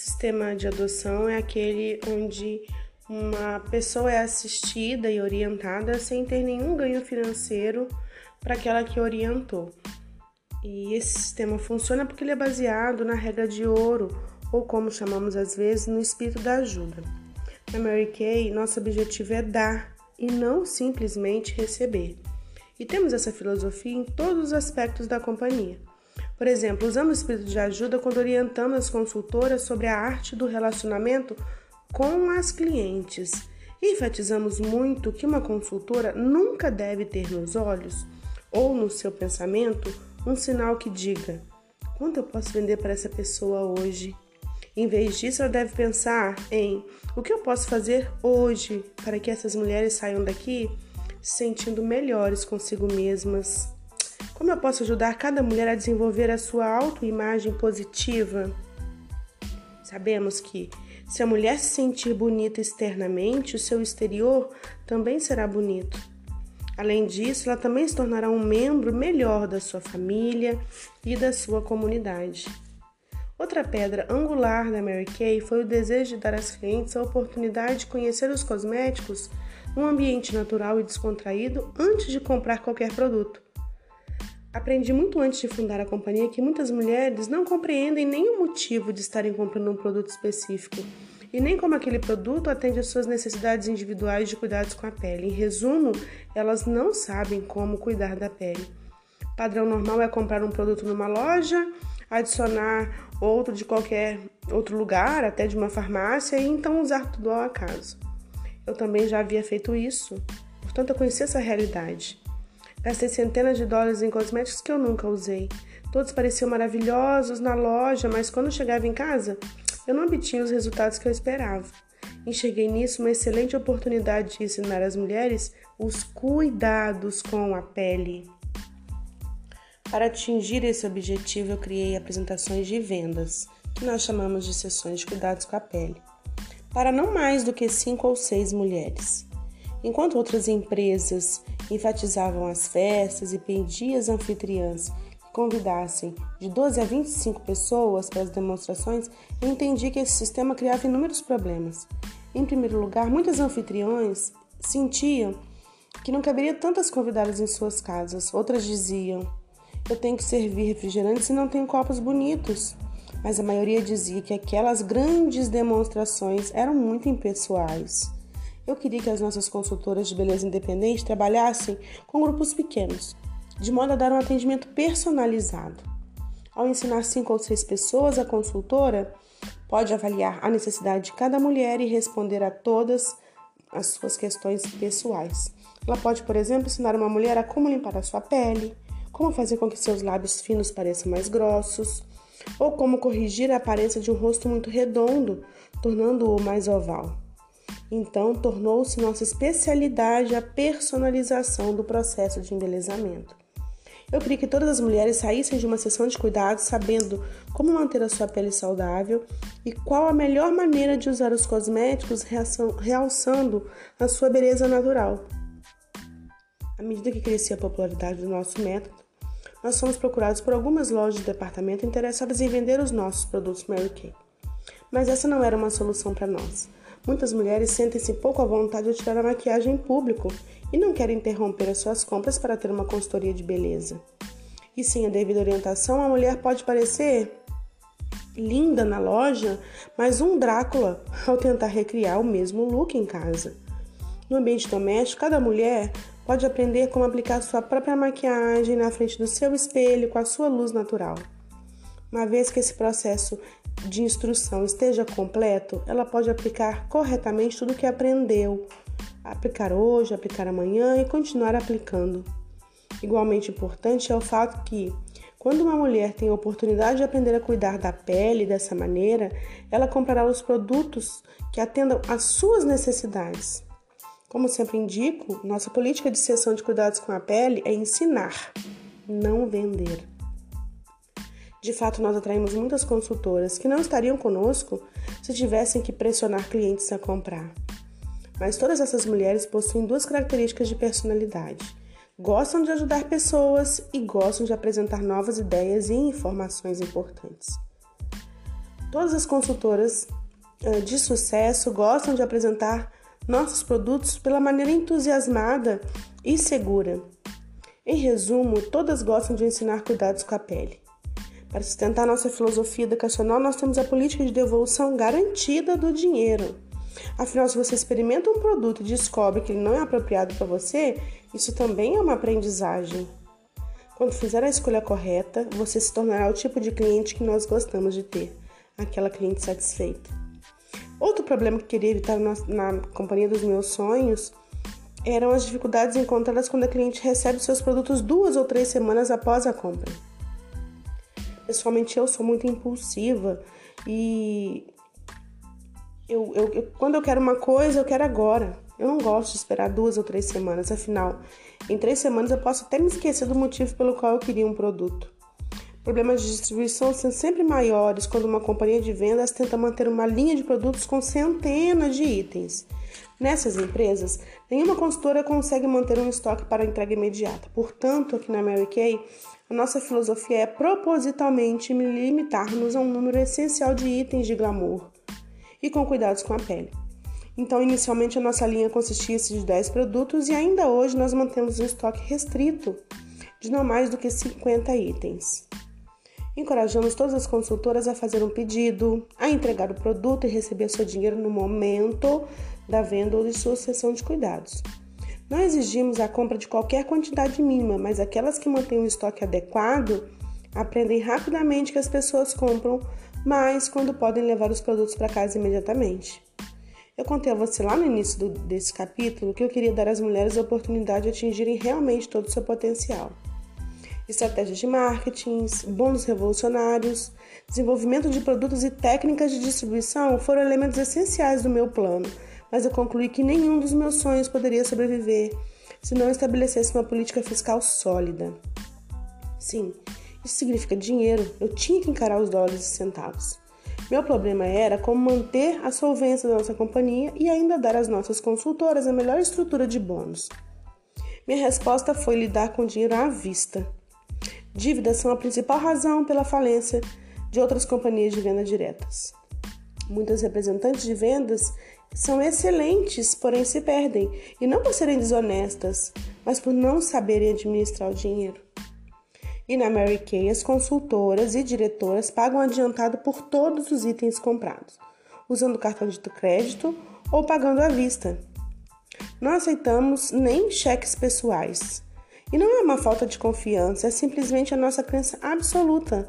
sistema de adoção é aquele onde uma pessoa é assistida e orientada sem ter nenhum ganho financeiro para aquela que orientou. E esse sistema funciona porque ele é baseado na regra de ouro, ou como chamamos às vezes, no espírito da ajuda. Na Mary Kay, nosso objetivo é dar e não simplesmente receber. E temos essa filosofia em todos os aspectos da companhia. Por exemplo, usamos o espírito de ajuda quando orientamos as consultoras sobre a arte do relacionamento com as clientes. Enfatizamos muito que uma consultora nunca deve ter nos olhos ou no seu pensamento um sinal que diga: quanto eu posso vender para essa pessoa hoje? Em vez disso, ela deve pensar em o que eu posso fazer hoje para que essas mulheres saiam daqui se sentindo melhores consigo mesmas. Como eu posso ajudar cada mulher a desenvolver a sua autoimagem positiva? Sabemos que se a mulher se sentir bonita externamente, o seu exterior também será bonito. Além disso, ela também se tornará um membro melhor da sua família e da sua comunidade. Outra pedra angular da Mary Kay foi o desejo de dar às clientes a oportunidade de conhecer os cosméticos num ambiente natural e descontraído antes de comprar qualquer produto. Aprendi muito antes de fundar a companhia que muitas mulheres não compreendem nenhum motivo de estarem comprando um produto específico e nem como aquele produto atende às suas necessidades individuais de cuidados com a pele. Em resumo, elas não sabem como cuidar da pele. Padrão normal é comprar um produto numa loja, adicionar outro de qualquer outro lugar, até de uma farmácia, e então usar tudo ao acaso. Eu também já havia feito isso, portanto eu conheci essa realidade. Gastei centenas de dólares em cosméticos que eu nunca usei. Todos pareciam maravilhosos na loja, mas quando chegava em casa, eu não obtinha os resultados que eu esperava. Enxerguei nisso uma excelente oportunidade de ensinar às mulheres os cuidados com a pele. Para atingir esse objetivo, eu criei apresentações de vendas, que nós chamamos de sessões de cuidados com a pele, para não mais do que cinco ou seis mulheres. Enquanto outras empresas enfatizavam as festas e pediam às anfitriãs que convidassem de 12 a 25 pessoas para as demonstrações, eu entendi que esse sistema criava inúmeros problemas. Em primeiro lugar, muitas anfitriões sentiam que não caberia tantas convidadas em suas casas. Outras diziam: Eu tenho que servir refrigerantes e não tenho copos bonitos. Mas a maioria dizia que aquelas grandes demonstrações eram muito impessoais. Eu queria que as nossas consultoras de beleza independente trabalhassem com grupos pequenos, de modo a dar um atendimento personalizado. Ao ensinar cinco ou seis pessoas, a consultora pode avaliar a necessidade de cada mulher e responder a todas as suas questões pessoais. Ela pode, por exemplo, ensinar uma mulher a como limpar a sua pele, como fazer com que seus lábios finos pareçam mais grossos, ou como corrigir a aparência de um rosto muito redondo, tornando-o mais oval. Então, tornou-se nossa especialidade a personalização do processo de embelezamento. Eu queria que todas as mulheres saíssem de uma sessão de cuidados sabendo como manter a sua pele saudável e qual a melhor maneira de usar os cosméticos realçando a sua beleza natural. À medida que crescia a popularidade do nosso método, nós fomos procurados por algumas lojas de departamento interessadas em vender os nossos produtos Mary Kay. Mas essa não era uma solução para nós. Muitas mulheres sentem-se pouco à vontade de tirar a maquiagem em público e não querem interromper as suas compras para ter uma consultoria de beleza. E sem a devida orientação, a mulher pode parecer linda na loja, mas um Drácula ao tentar recriar o mesmo look em casa. No ambiente doméstico, cada mulher pode aprender como aplicar sua própria maquiagem na frente do seu espelho com a sua luz natural. Uma vez que esse processo de instrução esteja completo, ela pode aplicar corretamente tudo o que aprendeu. Aplicar hoje, aplicar amanhã e continuar aplicando. Igualmente importante é o fato que, quando uma mulher tem a oportunidade de aprender a cuidar da pele dessa maneira, ela comprará os produtos que atendam às suas necessidades. Como sempre indico, nossa política de sessão de cuidados com a pele é ensinar, não vender. De fato, nós atraímos muitas consultoras que não estariam conosco se tivessem que pressionar clientes a comprar. Mas todas essas mulheres possuem duas características de personalidade: gostam de ajudar pessoas e gostam de apresentar novas ideias e informações importantes. Todas as consultoras de sucesso gostam de apresentar nossos produtos pela maneira entusiasmada e segura. Em resumo, todas gostam de ensinar cuidados com a pele. Para sustentar nossa filosofia educacional, nós temos a política de devolução garantida do dinheiro. Afinal, se você experimenta um produto e descobre que ele não é apropriado para você, isso também é uma aprendizagem. Quando fizer a escolha correta, você se tornará o tipo de cliente que nós gostamos de ter, aquela cliente satisfeita. Outro problema que queria evitar na, na companhia dos meus sonhos eram as dificuldades encontradas quando a cliente recebe seus produtos duas ou três semanas após a compra. Pessoalmente, eu sou muito impulsiva e eu, eu, eu, quando eu quero uma coisa, eu quero agora. Eu não gosto de esperar duas ou três semanas, afinal, em três semanas eu posso até me esquecer do motivo pelo qual eu queria um produto. Problemas de distribuição são sempre maiores quando uma companhia de vendas tenta manter uma linha de produtos com centenas de itens. Nessas empresas, nenhuma consultora consegue manter um estoque para entrega imediata. Portanto, aqui na Mary Kay, a nossa filosofia é propositalmente limitar-nos a um número essencial de itens de glamour e com cuidados com a pele. Então, inicialmente a nossa linha consistia de 10 produtos e ainda hoje nós mantemos um estoque restrito de não mais do que 50 itens. Encorajamos todas as consultoras a fazer um pedido, a entregar o produto e receber seu dinheiro no momento da venda ou de sua sessão de cuidados. Não exigimos a compra de qualquer quantidade mínima, mas aquelas que mantêm um estoque adequado aprendem rapidamente que as pessoas compram mais quando podem levar os produtos para casa imediatamente. Eu contei a você lá no início do, desse capítulo que eu queria dar às mulheres a oportunidade de atingirem realmente todo o seu potencial. Estratégias de marketing, bônus revolucionários, desenvolvimento de produtos e técnicas de distribuição foram elementos essenciais do meu plano, mas eu concluí que nenhum dos meus sonhos poderia sobreviver se não estabelecesse uma política fiscal sólida. Sim, isso significa dinheiro, eu tinha que encarar os dólares e centavos. Meu problema era como manter a solvência da nossa companhia e ainda dar às nossas consultoras a melhor estrutura de bônus. Minha resposta foi lidar com dinheiro à vista. Dívidas são a principal razão pela falência de outras companhias de venda diretas. Muitas representantes de vendas são excelentes, porém se perdem, e não por serem desonestas, mas por não saberem administrar o dinheiro. E na Mary Kay, as consultoras e diretoras pagam adiantado por todos os itens comprados, usando cartão de crédito ou pagando à vista. Não aceitamos nem cheques pessoais. E não é uma falta de confiança, é simplesmente a nossa crença absoluta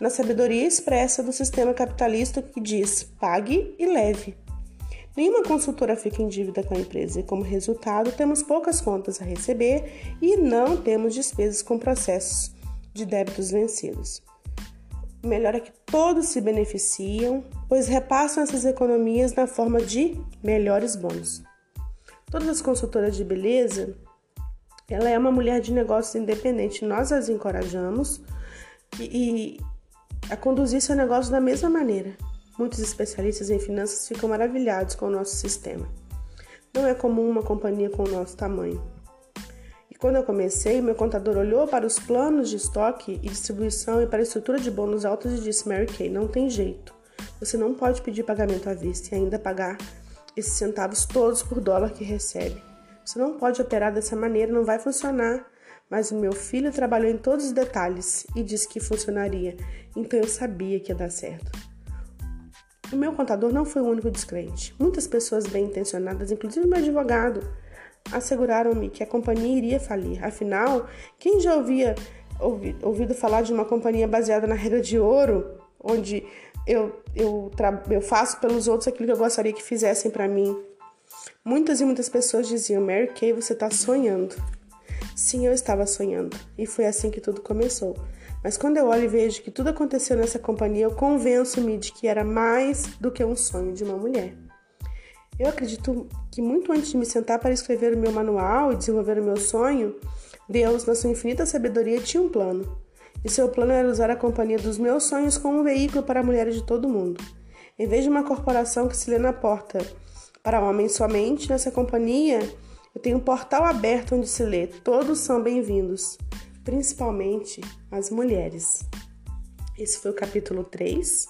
na sabedoria expressa do sistema capitalista que diz pague e leve. Nenhuma consultora fica em dívida com a empresa e, como resultado, temos poucas contas a receber e não temos despesas com processos de débitos vencidos. O melhor é que todos se beneficiam, pois repassam essas economias na forma de melhores bônus. Todas as consultoras de beleza, ela é uma mulher de negócios independente. Nós as encorajamos e, e a conduzir seu negócio da mesma maneira. Muitos especialistas em finanças ficam maravilhados com o nosso sistema. Não é comum uma companhia com o nosso tamanho. Quando eu comecei, meu contador olhou para os planos de estoque e distribuição e para a estrutura de bônus altos e disse: Mary Kay, não tem jeito. Você não pode pedir pagamento à vista e ainda pagar esses centavos todos por dólar que recebe. Você não pode operar dessa maneira, não vai funcionar. Mas o meu filho trabalhou em todos os detalhes e disse que funcionaria, então eu sabia que ia dar certo. O meu contador não foi o único descrente. Muitas pessoas bem intencionadas, inclusive meu advogado, asseguraram-me que a companhia iria falir. Afinal, quem já ouvia ouvi, ouvido falar de uma companhia baseada na regra de ouro, onde eu, eu, eu faço pelos outros aquilo que eu gostaria que fizessem para mim? Muitas e muitas pessoas diziam: Mary Kay, você está sonhando. Sim, eu estava sonhando, e foi assim que tudo começou. Mas quando eu olho e vejo que tudo aconteceu nessa companhia, eu convenço-me de que era mais do que um sonho de uma mulher. Eu acredito que muito antes de me sentar para escrever o meu manual e desenvolver o meu sonho, Deus, na sua infinita sabedoria, tinha um plano. E seu plano era usar a companhia dos meus sonhos como um veículo para mulheres de todo o mundo. Em vez de uma corporação que se lê na porta para homens somente, nessa companhia eu tenho um portal aberto onde se lê: todos são bem-vindos, principalmente as mulheres. Esse foi o capítulo 3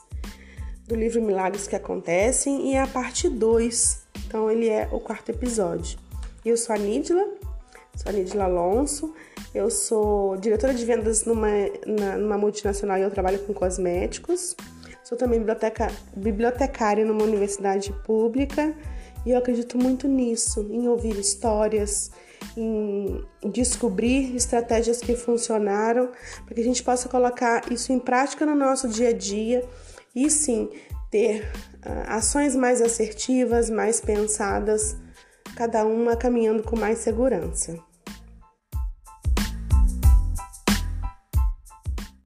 do livro Milagres que Acontecem e é a parte 2. Então ele é o quarto episódio. Eu sou a Nídila, sou a Nídila Alonso, eu sou diretora de vendas numa, na, numa multinacional e eu trabalho com cosméticos. Sou também biblioteca, bibliotecária numa universidade pública e eu acredito muito nisso, em ouvir histórias, em descobrir estratégias que funcionaram, para que a gente possa colocar isso em prática no nosso dia a dia e sim ter uh, ações mais assertivas, mais pensadas, cada uma caminhando com mais segurança.